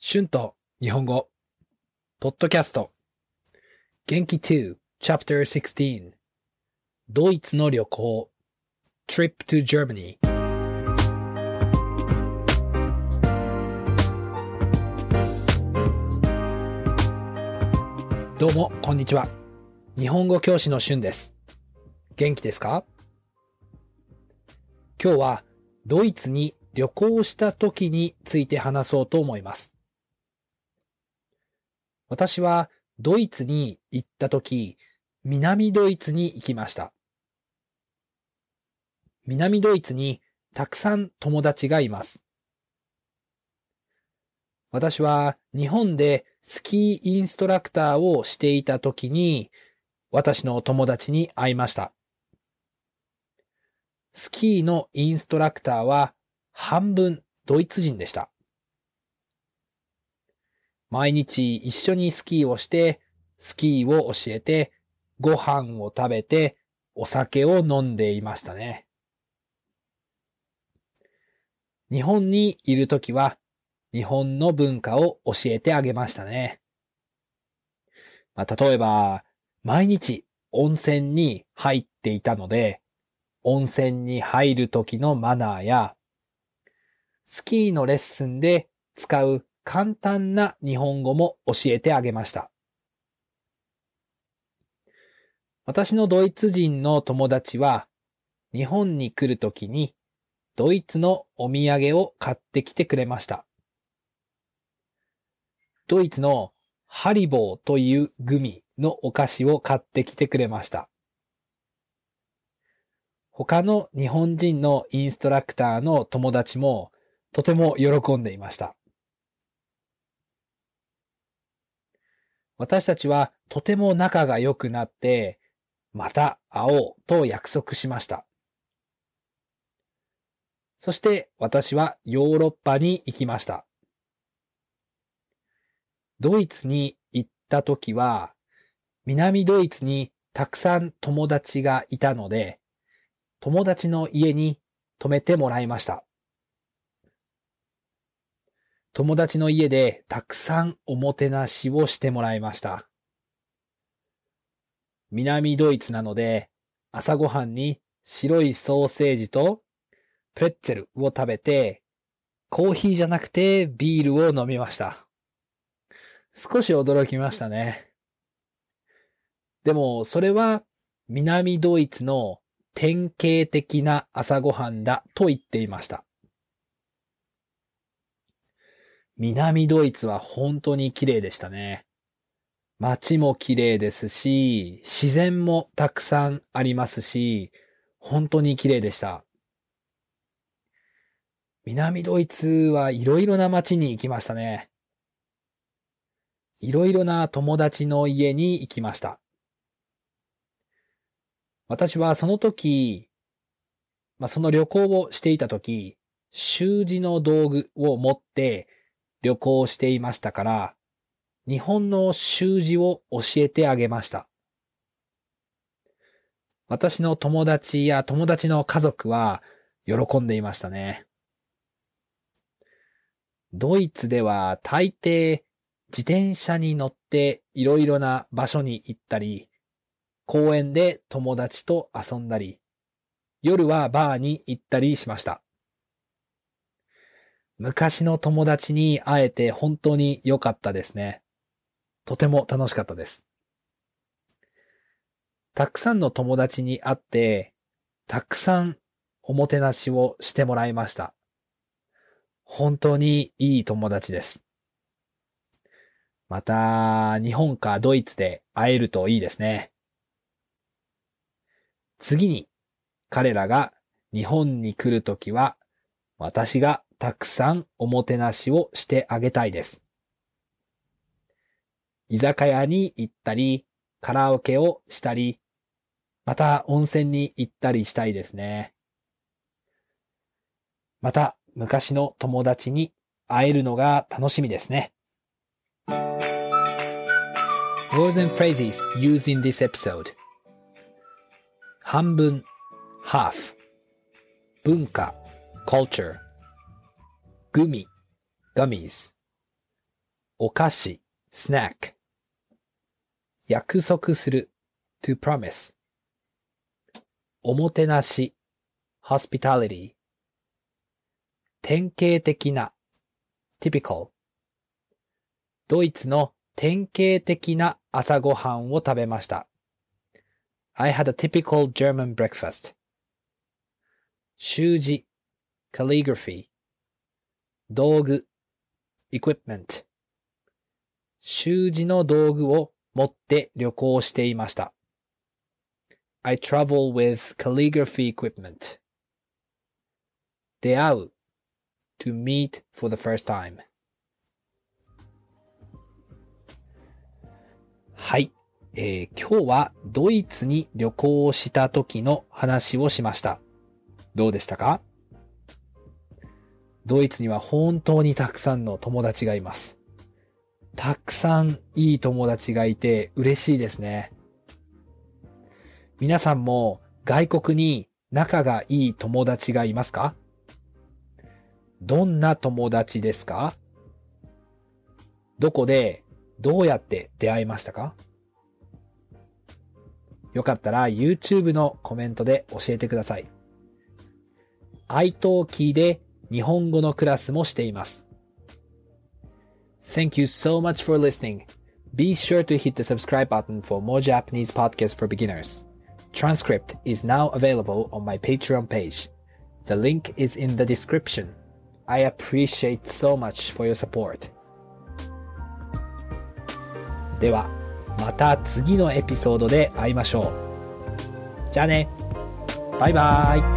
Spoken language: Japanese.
春と日本語、ポッドキャスト、元気2 Chapter 16ドイツの旅行 Trip to Germany どうも、こんにちは。日本語教師の春です。元気ですか？今日はドイツに旅行した時について話そうと思います。私はドイツに行った時、南ドイツに行きました。南ドイツにたくさん友達がいます。私は日本でスキーインストラクターをしていた時に、私の友達に会いました。スキーのインストラクターは半分ドイツ人でした。毎日一緒にスキーをして、スキーを教えて、ご飯を食べて、お酒を飲んでいましたね。日本にいるときは、日本の文化を教えてあげましたね。まあ、例えば、毎日温泉に入っていたので、温泉に入る時のマナーや、スキーのレッスンで使う簡単な日本語も教えてあげました。私のドイツ人の友達は、日本に来るときに、ドイツのお土産を買ってきてくれました。ドイツのハリボーというグミのお菓子を買ってきてくれました。他の日本人のインストラクターの友達もとても喜んでいました。私たちはとても仲が良くなって、また会おうと約束しました。そして私はヨーロッパに行きました。ドイツに行った時は、南ドイツにたくさん友達がいたので、友達の家に泊めてもらいました。友達の家でたくさんおもてなしをしてもらいました。南ドイツなので、朝ごはんに白いソーセージとプレッツェルを食べて、コーヒーじゃなくてビールを飲みました。少し驚きましたね。でも、それは南ドイツの典型的な朝ごはんだと言っていました。南ドイツは本当に綺麗でしたね。街も綺麗ですし、自然もたくさんありますし、本当に綺麗でした。南ドイツはいろいろな街に行きましたね。いろいろな友達の家に行きました。私はその時、まあ、その旅行をしていた時、習字の道具を持って旅行していましたから、日本の習字を教えてあげました。私の友達や友達の家族は喜んでいましたね。ドイツでは大抵自転車に乗っていろいろな場所に行ったり、公園で友達と遊んだり、夜はバーに行ったりしました。昔の友達に会えて本当に良かったですね。とても楽しかったです。たくさんの友達に会って、たくさんおもてなしをしてもらいました。本当にいい友達です。また、日本かドイツで会えるといいですね。次に、彼らが日本に来るときは、私がたくさんおもてなしをしてあげたいです。居酒屋に行ったり、カラオケをしたり、また温泉に行ったりしたいですね。また、昔の友達に会えるのが楽しみですね。Words and phrases used in this episode 半分 half 文化 culture グミ gummies お菓子、snack。約束する、to promise。おもてなし、hospitality。典型的な、typical。ドイツの典型的な朝ごはんを食べました。I had a typical German breakfast. 習字、calligraphy。道具、equipment。習字の道具を持って旅行していました。I travel with calligraphy equipment. 出会う to meet for the first time. はい、えー、今日はドイツに旅行した時の話をしました。どうでしたかドイツには本当にたくさんの友達がいます。たくさんいい友達がいて嬉しいですね。皆さんも外国に仲がいい友達がいますか？どんな友達ですか？どこでどうやって出会いましたか？よかったら YouTube のコメントで教えてください。iTalki で日本語のクラスもしています。Thank you so much for listening. Be sure to hit the subscribe button for more Japanese podcasts for beginners. Transcript is now available on my Patreon page. The link is in the description. I appreciate so much for your support. では、また次のエピソードで会いましょう。じゃあね。バイバイ。